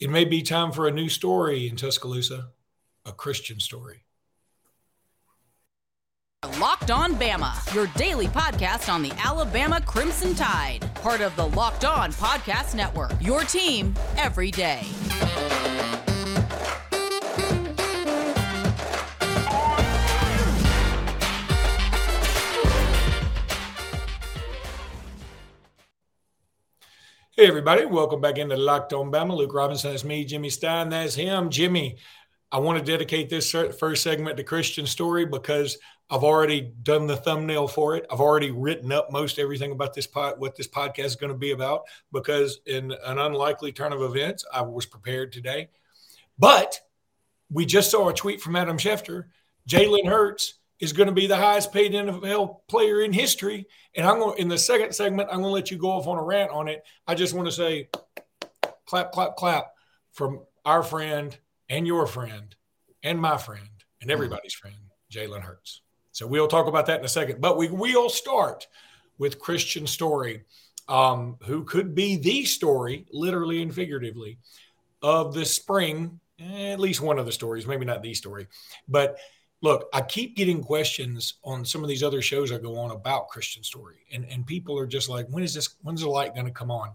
It may be time for a new story in Tuscaloosa, a Kristian story. Locked On Bama, your daily podcast on the Alabama Crimson Tide, part of the Locked On Podcast Network. Your team every day. Hey, everybody. Welcome back into Locked On Bama. Luke Robinson, that's me. Jimmy Stein, that's him. Jimmy, I want to dedicate this first segment to Kristian Story because I've already done the thumbnail for it. I've already written up most everything about this pod, what this podcast is going to be about, because in an unlikely turn of events, I was prepared today. But we just saw a tweet from Adam Schefter. Jalen Hurts is going to be the highest paid NFL player in history. And I'm going in the second segment, I'm going to let you go off on a rant on it. I just want to say clap, clap, clap from our friend and your friend and my friend and everybody's friend, Jalen Hurts. So we'll talk about that in a second. But we will start with Kristian Story, um, who could be the story, literally and figuratively, of the spring. At least one of the stories, maybe not the story, but look, I keep getting questions on some of these other shows I go on about Kristian Story, and and people are just like, when is this? When's the light going to come on?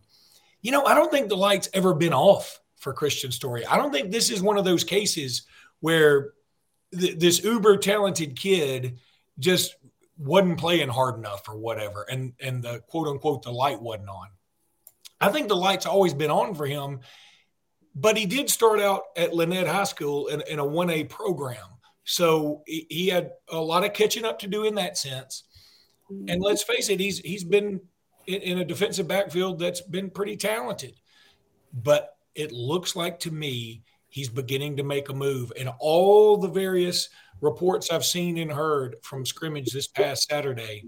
You know, I don't think the light's ever been off for Kristian Story. I don't think this is one of those cases where th- this uber talented kid just wasn't playing hard enough or whatever, and and the quote unquote the light wasn't on. I think the light's always been on for him, but he did start out at Lanett High School in, in a 1A program so he had a lot of catching up to do in that sense. And let's face it, he's he's been in, in a defensive backfield that's been pretty talented. But it looks like to me he's beginning to make a move. And all the various reports I've seen and heard from scrimmage this past Saturday,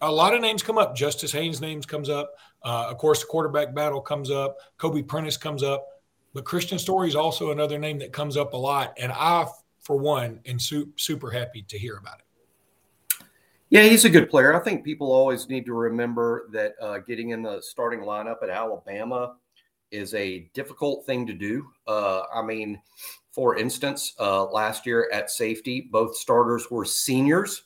a lot of names come up. Justice Haynes' names comes up. Uh, of course, the quarterback battle comes up. Kobe Prentice comes up. But Kristian Story is also another name that comes up a lot. And I for one, and su- super happy to hear about it. Yeah, he's a good player. I think people always need to remember that uh, getting in the starting lineup at Alabama is a difficult thing to do. Uh, I mean, for instance, uh, last year at safety, both starters were seniors,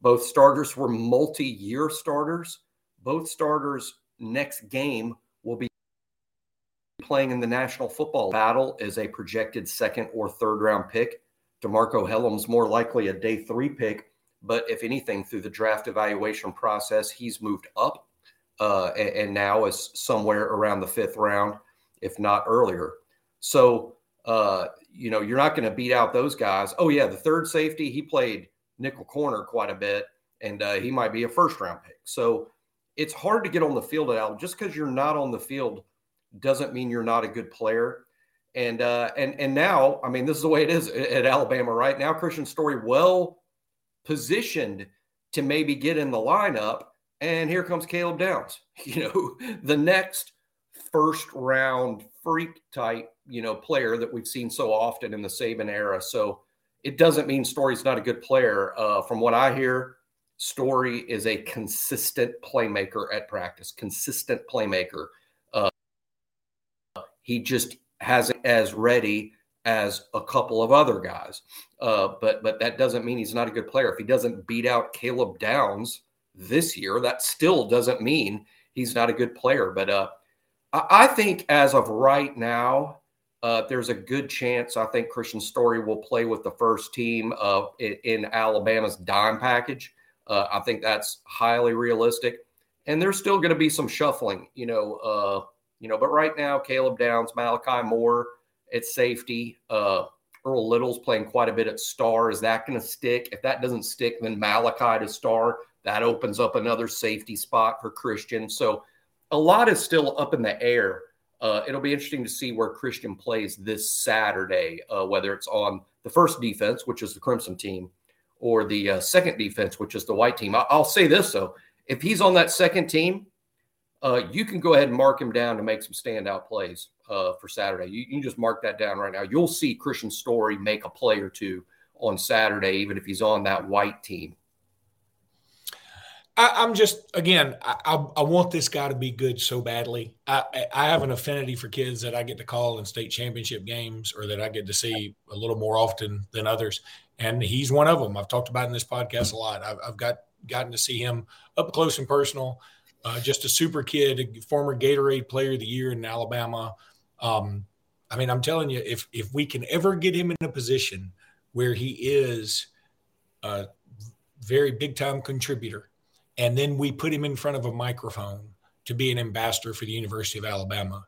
both starters were multi year starters, both starters next game will be playing in the national football battle as a projected second or third round pick. DeMarcco Hellams more likely a day three pick, but if anything, through the draft evaluation process, he's moved up uh, and, and, now is somewhere around the fifth round, if not earlier. So, uh, you know, you're not going to beat out those guys. Oh, yeah, the third safety, he played nickel corner quite a bit, and uh, he might be a first round pick. So it's hard to get on the field at Al. Just because you're not on the field doesn't mean you're not a good player. And uh, and and now, I mean, this is the way it is at Alabama right now. Kristian Story well positioned to maybe get in the lineup, and here comes Caleb Downs. You know, the next first round freak type, you know, player that we've seen so often in the Saban era. So it doesn't mean Story's not a good player. Uh, from what I hear, Story is a consistent playmaker at practice, consistent playmaker. Uh, he just has as ready as a couple of other guys. Uh, but but that doesn't mean he's not a good player. If he doesn't beat out Caleb Downs this year, that still doesn't mean he's not a good player. But uh, I, think as of right now, uh, there's a good chance. I think Kristian Story will play with the first team of in, in Alabama's dime package. Uh, I think that's highly realistic. And there's still going to be some shuffling, you know uh, you know, but right now, Caleb Downs, Malachi Moore at safety, uh, Earl Little's playing quite a bit at star. Is that going to stick? If that doesn't stick, then Malachi to star. That opens up another safety spot for Kristian. So a lot is still up in the air. Uh, it'll be interesting to see where Kristian plays this Saturday, uh, whether it's on the first defense, which is the Crimson team, or the uh, second defense, which is the white team. I- I'll say this though: if he's on that second team, uh, you can go ahead and mark him down to make some standout plays uh, for Saturday. You, you, can just mark that down right now. You'll see Kristian Story make a play or two on Saturday, even if he's on that white team. I, am just again, I, I, want this guy to be good so badly. I, I have an affinity for kids that I get to call in state championship games or that I get to see a little more often than others, and he's one of them. I've talked about in this podcast a lot. I've, I've got gotten to see him up close and personal. Uh, just a super kid, a former Gatorade Player of the Year in Alabama. Um, I mean, I'm telling you, if if we can ever get him in a position where he is a very big time contributor and then we put him in front of a microphone to be an ambassador for the University of Alabama.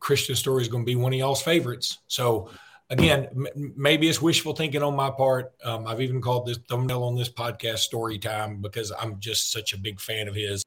Kristian Story is going to be one of y'all's favorites. So, again, m- maybe it's wishful thinking on my part. Um, I've even called this thumbnail on this podcast story time because I'm just such a big fan of his.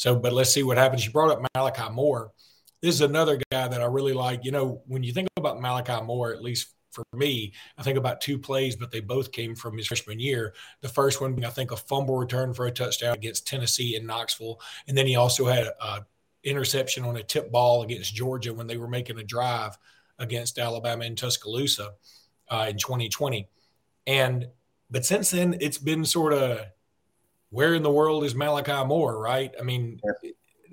So, but let's see what happens. You brought up Malachi Moore. This is another guy that I really like. You know, when you think about Malachi Moore, at least for me, I think about two plays, but they both came from his freshman year. The first one being, I think, a fumble return for a touchdown against Tennessee in Knoxville. And then he also had a interception on a tip ball against Georgia when they were making a drive against Alabama in Tuscaloosa uh, in 2020. And but since then, it's been sort of where in the world is Malachi Moore, right? I mean,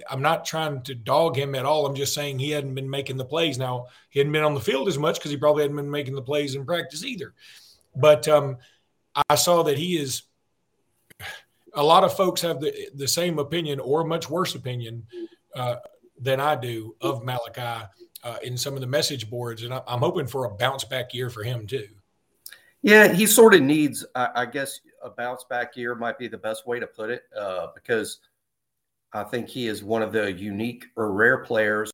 I'm not trying to dog him at all. I'm just saying he hadn't been making the plays. Now he hadn't been on the field as much because he probably hadn't been making the plays in practice either. But um, I saw that he is. A lot of folks have the the same opinion or much worse opinion uh, than I do of Malachi uh, in some of the message boards, and I'm hoping for a bounce back year for him too. Yeah, he sort of needs, I guess, a bounce back year might be the best way to put it, uh, because I think he is one of the unique or rare players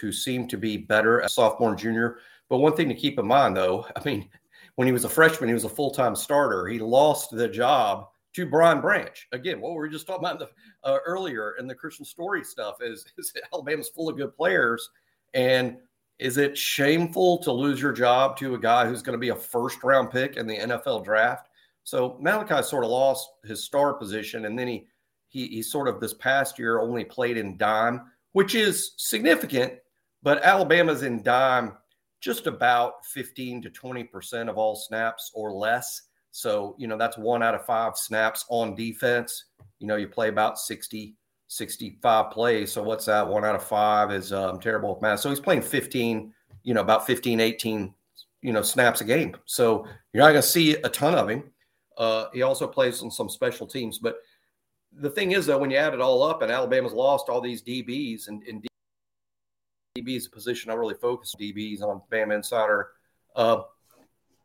who seem to be better as sophomore and junior. But one thing to keep in mind, though, I mean, when he was a freshman, he was a full time starter. He lost the job to Brian Branch. Again, what we were just talking about the, uh, earlier in the Kristian Story stuff is, is Alabama's full of good players. And is it shameful to lose your job to a guy who's going to be a first round pick in the NFL draft? So Malachi sort of lost his star position and then he he, he sort of this past year only played in dime, which is significant, but Alabama's in dime just about 15 to 20% of all snaps or less. So, you know, that's one out of five snaps on defense. You know, you play about 60, 65 plays. So, what's that? One out of five is um, terrible math. So, he's playing 15, you know, about 15, 18, you know, snaps a game. So, you're not going to see a ton of him. Uh, he also plays on some special teams, but the thing is, though, when you add it all up, and Alabama's lost all these DBs, and, and DB is a position I really focus DBs on Bama Insider. Uh,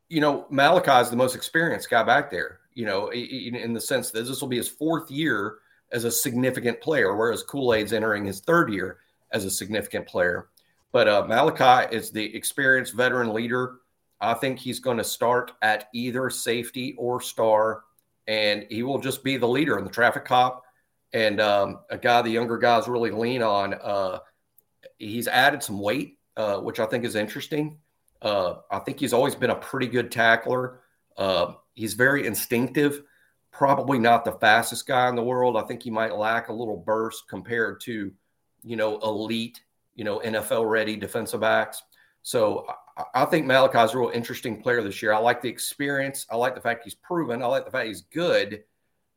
you know, Malachi is the most experienced guy back there. You know, in, in the sense that this will be his fourth year as a significant player, whereas Kool Aid's entering his third year as a significant player. But uh, Malachi is the experienced veteran leader. I think he's going to start at either safety or star and he will just be the leader in the traffic cop and um, a guy the younger guys really lean on. Uh, he's added some weight, uh, which I think is interesting. Uh, I think he's always been a pretty good tackler. Uh, he's very instinctive, probably not the fastest guy in the world. I think he might lack a little burst compared to, you know, elite, you know, NFL ready defensive backs. So I think Malachi's a real interesting player this year. I like the experience. I like the fact he's proven. I like the fact he's good,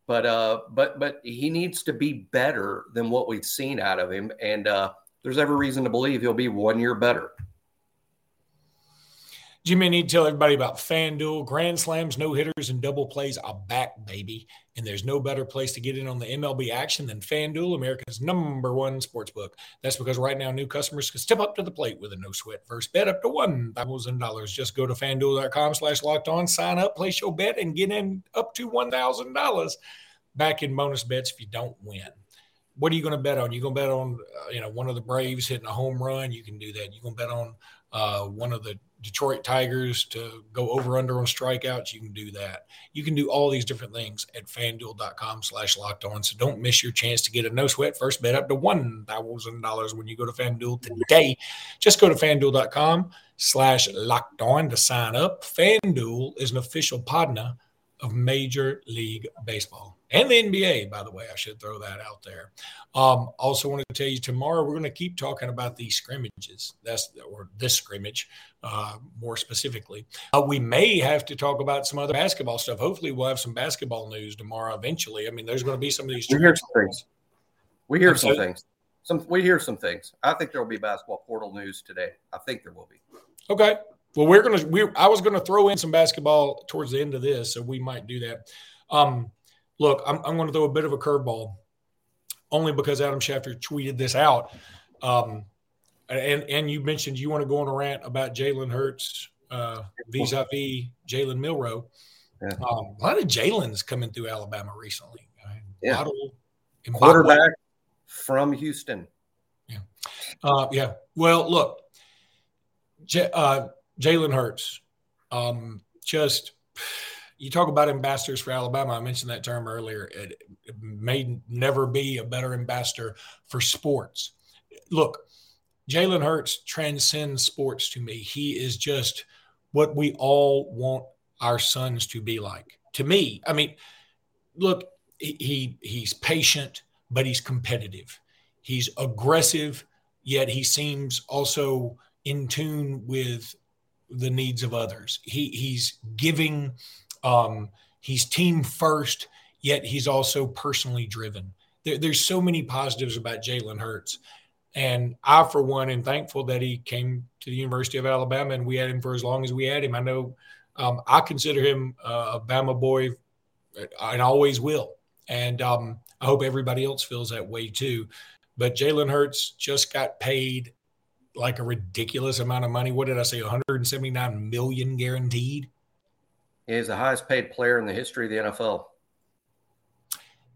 but uh, but but he needs to be better than what we've seen out of him. And uh, there's every reason to believe he'll be one year better. Jimmy, need to tell everybody about FanDuel. Grand slams, no hitters, and double plays are back, baby. And there's no better place to get in on the MLB action than FanDuel, America's number one sports book. That's because right now new customers can step up to the plate with a no sweat first bet up to $1,000. Just go to fanduel.com slash locked on, sign up, place your bet, and get in up to $1,000 back in bonus bets if you don't win what are you going to bet on? You're going to bet on, uh, you know, one of the Braves hitting a home run. You can do that. You're going to bet on uh, one of the Detroit Tigers to go over under on strikeouts, you can do that. You can do all these different things at fanduel.com slash locked on. So don't miss your chance to get a no sweat first bet up to $1,000 when you go to FanDuel today. Just go to fanduel.com slash locked on to sign up. FanDuel is an official partner of Major League Baseball and the NBA, by the way. I should throw that out there. Um, also, want to tell you tomorrow we're going to keep talking about these scrimmages. That's or this scrimmage uh, more specifically. Uh, we may have to talk about some other basketball stuff. Hopefully, we'll have some basketball news tomorrow. Eventually, I mean, there's going to be some of these. We hear some things. We hear some things. Some we hear some things. I think there will be basketball portal news today. I think there will be. Okay. Well, we're gonna. We I was gonna throw in some basketball towards the end of this, so we might do that. Um, look, I'm, I'm going to throw a bit of a curveball, only because Adam Schefter tweeted this out. Um, and and you mentioned you want to go on a rant about Jalen Hurts uh, vis-a-vis Jalen Milroe. Yeah. Um, a lot of Jalen's coming through Alabama recently. Yeah. Quarterback from Houston. Yeah. Uh, yeah. Well, look, J- uh, Jalen Hurts, um, just you talk about ambassadors for Alabama. I mentioned that term earlier. It, it may never be a better ambassador for sports. Look, Jalen Hurts transcends sports to me. He is just what we all want our sons to be like. To me, I mean, look, he he's patient, but he's competitive. He's aggressive, yet he seems also in tune with the needs of others. He he's giving um, he's team first, yet he's also personally driven. There, there's so many positives about Jalen Hurts. And I, for one, am thankful that he came to the University of Alabama and we had him for as long as we had him. I know um, I consider him uh, a Bama boy and always will. And um, I hope everybody else feels that way too. But Jalen Hurts just got paid like a ridiculous amount of money. What did I say? 179 million guaranteed. He is the highest paid player in the history of the NFL.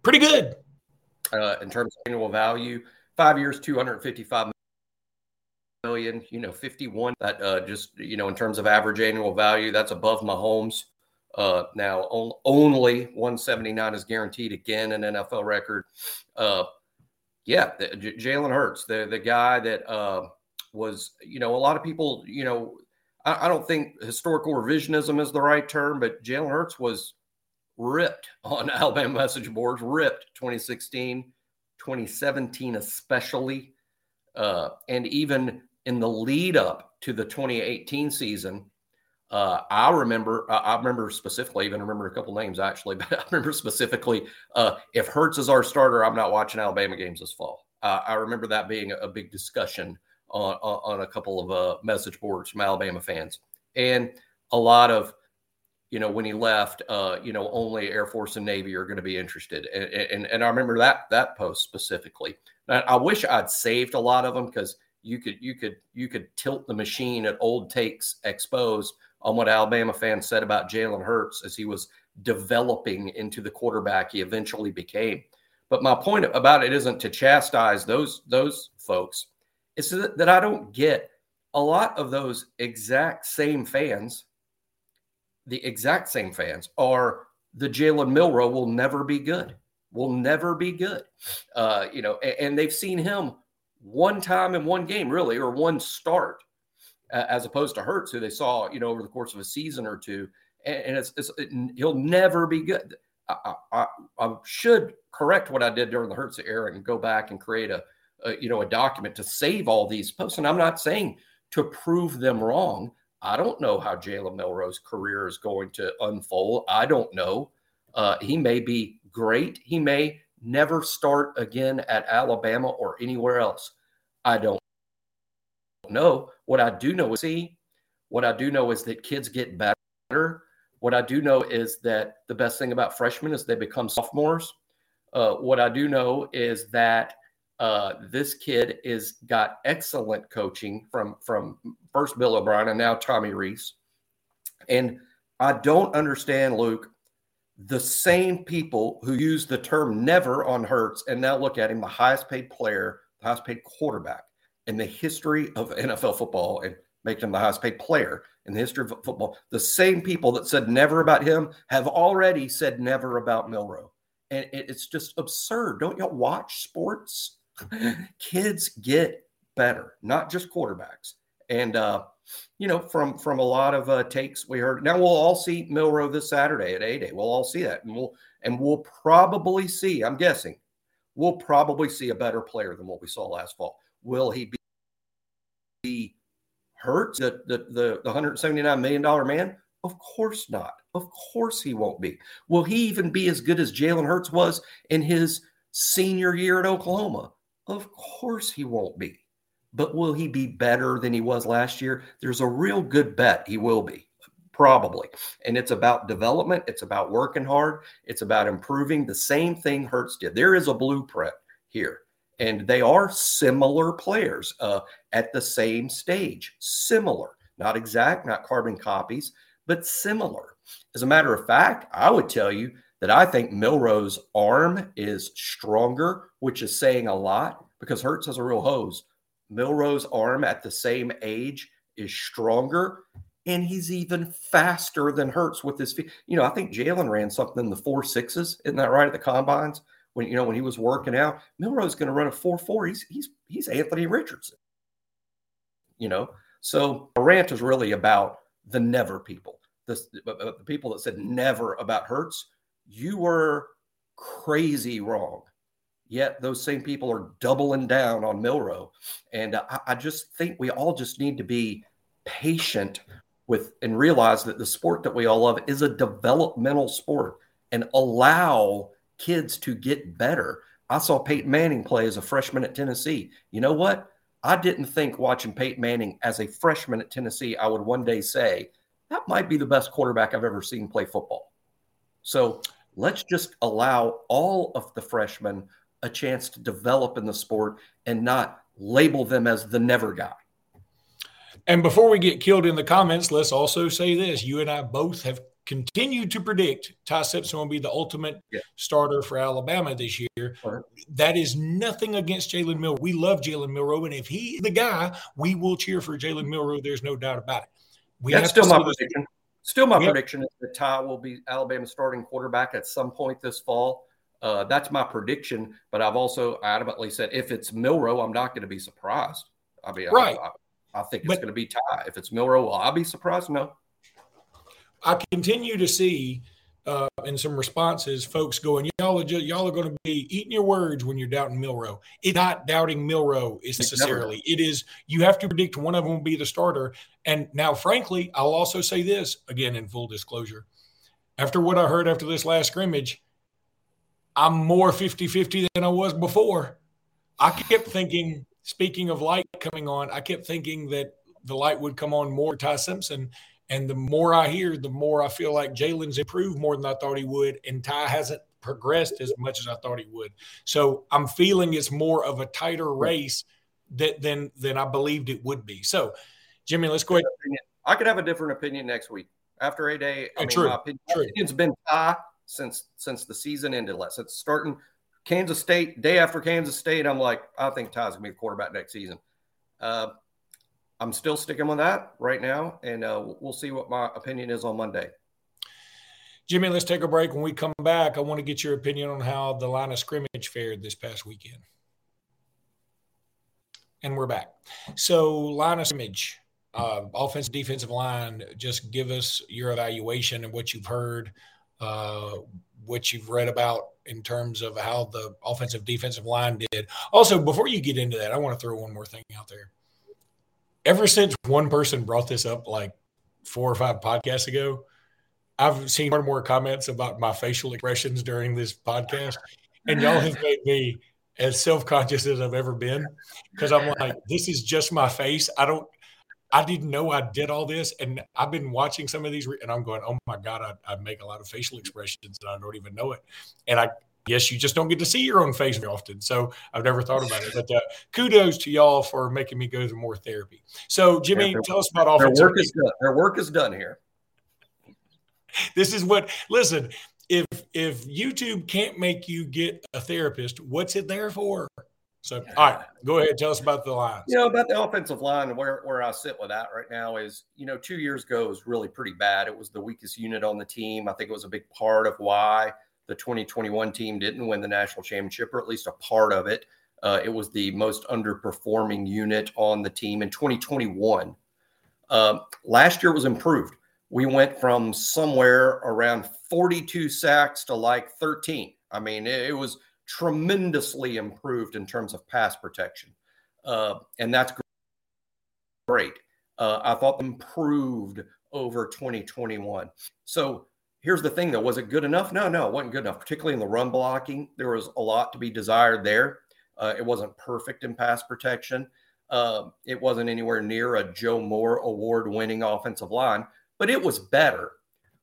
Pretty good. Uh, in terms of annual value, five years, 255 million, you know, 51. That uh, just, you know, in terms of average annual value, that's above Mahomes. Uh, now, on, only 179 is guaranteed again, an NFL record. Uh, yeah, Jalen Hurts, the, the guy that uh, was, you know, a lot of people, you know, I, I don't think historical revisionism is the right term, but Jalen Hurts was ripped on Alabama message boards, ripped 2016, 2017, especially. Uh, and even in the lead up to the 2018 season, uh, I remember, I remember specifically, even remember a couple names actually, but I remember specifically uh, if Hurts is our starter, I'm not watching Alabama games this fall. I remember that being a big discussion on, on a couple of uh, message boards from Alabama fans. And a lot of, you know, when he left, uh, you know, only Air Force and Navy are going to be interested. And, and, and I remember that that post specifically. I wish I'd saved a lot of them because you could you could you could tilt the machine at old takes exposed on what Alabama fans said about Jalen Hurts as he was developing into the quarterback he eventually became. But my point about it isn't to chastise those those folks is that, I don't get a lot of those exact same fans, the exact same fans are the Jalen Milroe will never be good, will never be good. Uh, you know, and, and, they've seen him one time in one game, really, or one start, uh, as opposed to Hurts, who they saw, you know, over the course of a season or two. And, and it's, it's it, he'll never be good. I, I, I, should correct what I did during the Hurts era and go back and create a a, you know a document to save all these posts. And I'm not saying to prove them wrong. I don't know how Jalen Milroe's career is going to unfold. I don't know. Uh, he may be great. He may never start again at Alabama or anywhere else. I don't know. What I do know is see. What I do know is that kids get better. What I do know is that the best thing about freshmen is they become sophomores. Uh, what I do know is that uh, this kid is got excellent coaching from from first Bill O'Brien and now Tommy Rees. And I don't understand, Luke, the same people who use the term never on Hurts and now look at him, the highest paid player, the highest paid quarterback in the history of NFL football and make him the highest paid player in the history of football. The same people that said never about him have already said never about Milroe. And it's just absurd. Don't y'all watch sports? kids get better, not just quarterbacks. And uh, you know, from from a lot of uh, takes we heard. Now we'll all see Milroe this Saturday at Day. We'll all see that, and we'll and we'll probably see. I'm guessing we'll probably see a better player than what we saw last fall. Will he be, be hurt? The, the the the 179 million dollar man? Of course not. Of course he won't be. Will he even be as good as Jalen Hurts was in his senior year at Oklahoma? Of course he won't be. But will he be better than he was last year? There's a real good bet he will be, probably. And it's about development, it's about working hard, it's about improving the same thing Hurts did. There is a blueprint here. And they are similar players uh, at the same stage, similar, not exact, not carbon copies, but similar. As a matter of fact, I would tell you that I think Milroe's arm is stronger, which is saying a lot because Hurts has a real hose. Milroe's arm at the same age is stronger, and he's even faster than Hurts with his feet. You know, I think Jalen ran something in the four sixes, isn't that right? At the combines, when you know when he was working out, Milroe's going to run a four four. He's he's he's Anthony Richardson. You know, so a rant is really about the never people, the, the people that said never about Hurts. You were crazy wrong. Yet those same people are doubling down on Milroe. And I, I just think we all just need to be patient with and realize that the sport that we all love is a developmental sport and allow kids to get better. I saw Peyton Manning play as a freshman at Tennessee. You know what? I didn't think watching Peyton Manning as a freshman at Tennessee, I would one day say, that might be the best quarterback I've ever seen play football. So let's just allow all of the freshmen a chance to develop in the sport and not label them as the never guy. And before we get killed in the comments, let's also say this. You and I both have continued to predict Ty Simpson will be the ultimate yeah. starter for Alabama this year. Right. That is nothing against Jalen Milroe. We love Jalen Milroe, and if he's the guy, we will cheer for Jalen Milroe. There's no doubt about it. We That's still my prediction. Still, my yep. prediction is that Ty will be Alabama's starting quarterback at some point this fall. Uh, that's my prediction. But I've also adamantly said if it's Milroe, I'm not going to be surprised. I mean, right. I, I, I think it's going to be Ty. If it's Milroe, will I be surprised? No. I continue to see uh, in some responses, folks going, "Y'all are just, y'all are going to be eating your words when you're doubting Milroe. It's not doubting Milroe is necessarily. It is you have to predict one of them will be the starter. And now, frankly, I'll also say this again in full disclosure. After what I heard after this last scrimmage, I'm more 50 50 than I was before. I kept thinking, speaking of light coming on, I kept thinking that the light would come on more Ty Simpson. And the more I hear, the more I feel like Jalen's improved more than I thought he would. And Ty hasn't progressed as much as I thought he would. So I'm feeling it's more of a tighter race that, than than I believed it would be. So, Jimmy, let's go ahead. I could have a different opinion next week after a day. I mean, true, my opinion, true. opinion's been Ty since since the season ended. Since starting Kansas State day after Kansas State, I'm like, I think Ty's gonna be the quarterback next season. Uh, I'm still sticking with that right now, and uh, we'll see what my opinion is on Monday. Jimmy, let's take a break. When we come back, I want to get your opinion on how the line of scrimmage fared this past weekend. And we're back. So, line of scrimmage, uh, offensive, defensive line, just give us your evaluation and what you've heard uh, what you've read about in terms of how the offensive defensive line did. Also, before you get into that, I want to throw one more thing out there. Ever since one person brought this up like four or five podcasts ago, I've seen more and more comments about my facial expressions during this podcast. And y'all have made me as self conscious as I've ever been because I'm like, this is just my face. I don't, I didn't know I did all this, and I've been watching some of these, and I'm going, "Oh my god, I, I make a lot of facial expressions, and I don't even know it." And I guess you just don't get to see your own face very often, so I've never thought about it. But uh, kudos to y'all for making me go to more therapy. So, Jimmy, yeah, tell us about offensive. Their work is done. Their work is done here. This is what. Listen, if if YouTube can't make you get a therapist, what's it there for? So, all right, go ahead. Tell us about the line. You know, about the offensive line, where, where I sit with that right now is, you know, two years ago was really pretty bad. It was the weakest unit on the team. I think it was a big part of why the 2021 team didn't win the national championship, or at least a part of it. Uh, it was the most underperforming unit on the team in 2021. Um, last year was improved. We went from somewhere around 42 sacks to like 13. I mean, it, it was tremendously improved in terms of pass protection. Uh, and that's great. Uh, I thought improved over 2021. So here's the thing though was it good enough? No, no, it wasn't good enough, particularly in the run blocking. There was a lot to be desired there. Uh, it wasn't perfect in pass protection. Uh, it wasn't anywhere near a Joe Moore award winning offensive line, but it was better.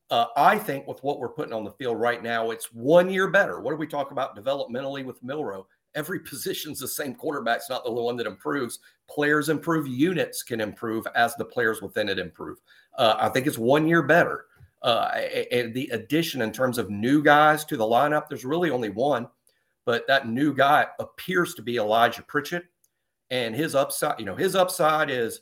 Uh, I think with what we're putting on the field right now, it's one year better. What do we talk about developmentally with Milroe Every position's the same. Quarterback's not the one that improves. Players improve, units can improve as the players within it improve. Uh, I think it's one year better. Uh, and the addition in terms of new guys to the lineup, there's really only one, but that new guy appears to be Elijah Pritchett and his upside, you know, his upside is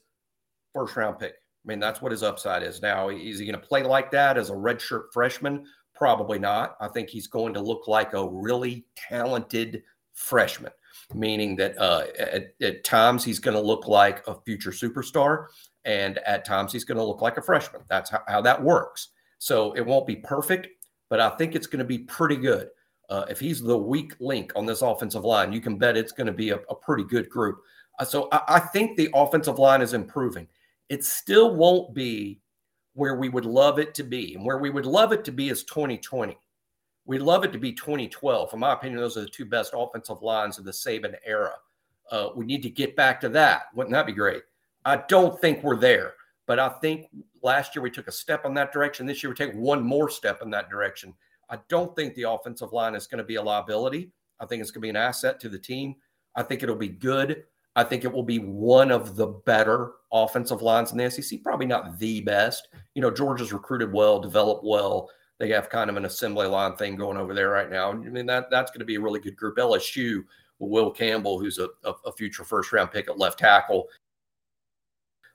first round pick. I mean, that's what his upside is. Now, is he going to play like that as a redshirt freshman? Probably not. I think he's going to look like a really talented freshman, meaning that uh, at, at times he's going to look like a future superstar, and at times he's going to look like a freshman. That's how, how that works. So it won't be perfect, but I think it's going to be pretty good. Uh, if he's the weak link on this offensive line, you can bet it's going to be a, a pretty good group. Uh, so I, I think the offensive line is improving. It still won't be where we would love it to be. And where we would love it to be is 2020. We'd love it to be 2012. In my opinion, those are the two best offensive lines of the Saban era. Uh, we need to get back to that. Wouldn't that be great? I don't think we're there, but I think last year we took a step in that direction. This year we take one more step in that direction. I don't think the offensive line is going to be a liability. I think it's going to be an asset to the team. I think it'll be good. I think it will be one of the better offensive lines in the SEC. Probably not the best. You know, Georgia's recruited well, developed well. They have kind of an assembly line thing going over there right now. I mean, that that's going to be a really good group. LSU, Will Campbell, who's a, a future first round pick at left tackle.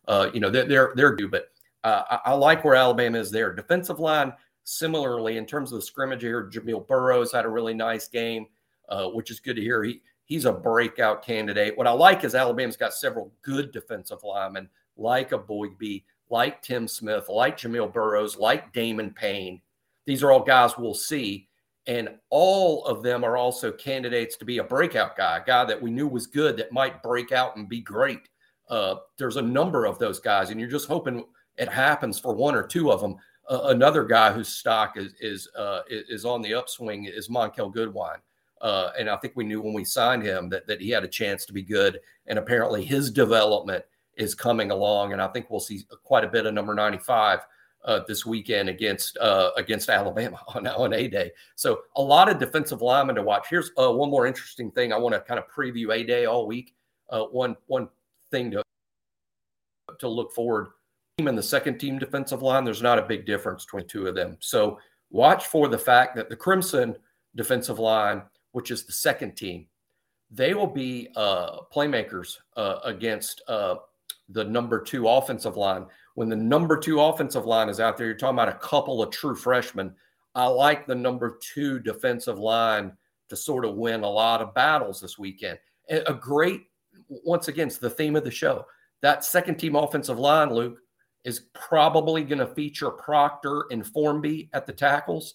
Uh, you know, they're they're, they're due, but uh, I, I, like where Alabama is there. Defensive line, similarly, in terms of the scrimmage here, Jamil Burroughs had a really nice game, uh, which is good to hear. He he's a breakout candidate. What I like is Alabama's got several good defensive linemen, like a Eboigbe, like Tim Smith, like Jamil Burroughs, like Damon Payne. These are all guys we'll see. And all of them are also candidates to be a breakout guy, a guy that we knew was good that might break out and be great. Uh, there's a number of those guys, and you're just hoping it happens for one or two of them. Uh, another guy whose stock is is uh, is on the upswing is Monkell Goodwine. Uh, and I think we knew when we signed him that, that he had a chance to be good. And apparently his development is coming along. And I think we'll see quite a bit of number 95 uh, this weekend against uh, against Alabama on, on A Day. So a lot of defensive linemen to watch. Here's uh, one more interesting thing. I want to kind of preview A Day all week. Uh, one one thing to to look forward. Team and the second team defensive line. There's not a big difference between two of them. So watch for the fact that the Crimson defensive line which is the second team, they will be uh, playmakers uh, against uh, the number two offensive line. When the number two offensive line is out there, you're talking about a couple of true freshmen. I like the number two defensive line to sort of win a lot of battles this weekend. A great, once again, it's the theme of the show. That second team offensive line, Luke, is probably going to feature Proctor and Formby at the tackles.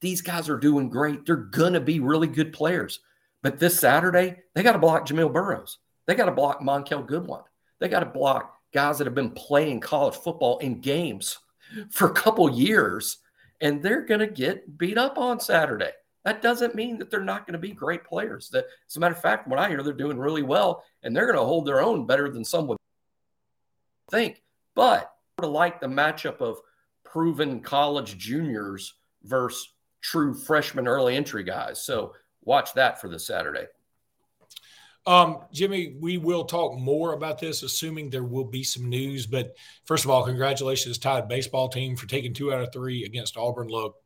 These guys are doing great. They're going to be really good players. But this Saturday, they got to block Jamil Burroughs. They got to block Monkell Goodwine. They got to block guys that have been playing college football in games for a couple years, and they're going to get beat up on Saturday. That doesn't mean that they're not going to be great players. That, as a matter of fact, when I hear they're doing really well, and they're going to hold their own better than some would think. But I like the matchup of proven college juniors versus true freshman early entry guys. So watch that for the Saturday. Um, Jimmy, we will talk more about this, assuming there will be some news. But first of all, congratulations, Tide baseball team, for taking two out of three against Auburn. Look,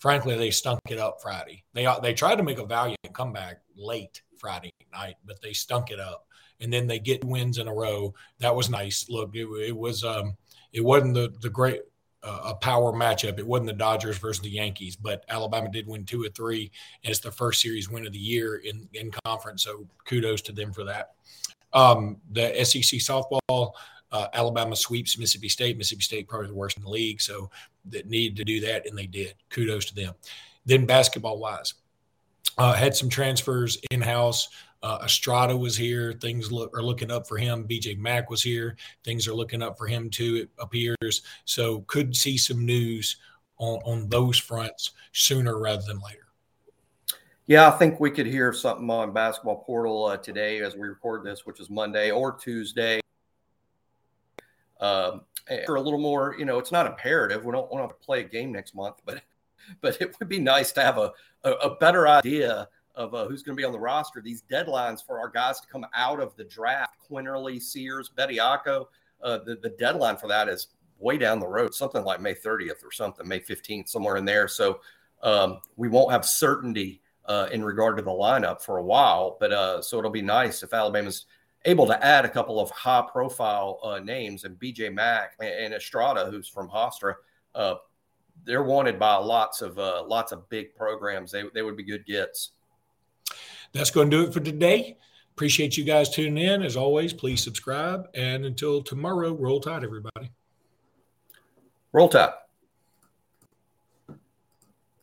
frankly, they stunk it up Friday. They they tried to make a valiant comeback late Friday night, but they stunk it up. And then they get wins in a row. That was nice. Look, it, it was um, it wasn't the the great a power matchup. It wasn't the Dodgers versus the Yankees, but Alabama did win two or three, and it's the first series win of the year in in conference. So kudos to them for that. Um, the SEC softball Uh, Alabama sweeps Mississippi State. Mississippi State probably the worst in the league, so that needed to do that, and they did. Kudos to them. Then basketball wise, uh, had some transfers in house. Uh, Estrada was here. Things look, are looking up for him. BJ Mack was here. Things are looking up for him too. It appears so. Could see some news on on those fronts sooner rather than later. Yeah, I think we could hear something on basketball portal uh, today as we record this, which is Monday or Tuesday. Um, for a little more, you know, it's not imperative. We don't want to play a game next month, but but it would be nice to have a a, a better idea of uh, who's going to be on the roster. These deadlines for our guys to come out of the draft: Quinerly, Sears, Bediako. Uh, the the deadline for that is way down the road, something like May 30th or something, May 15th, somewhere in there. So um, we won't have certainty uh, in regard to the lineup for a while. But uh, so it'll be nice if Alabama's able to add a couple of high profile uh, names and BJ Mack and, Estrada, who's from Hofstra. Uh, they're wanted by lots of uh, lots of big programs. They, they would be good gets. That's going to do it for today. Appreciate you guys tuning in. As always, please subscribe. And until tomorrow, roll tide, everybody. Roll tide.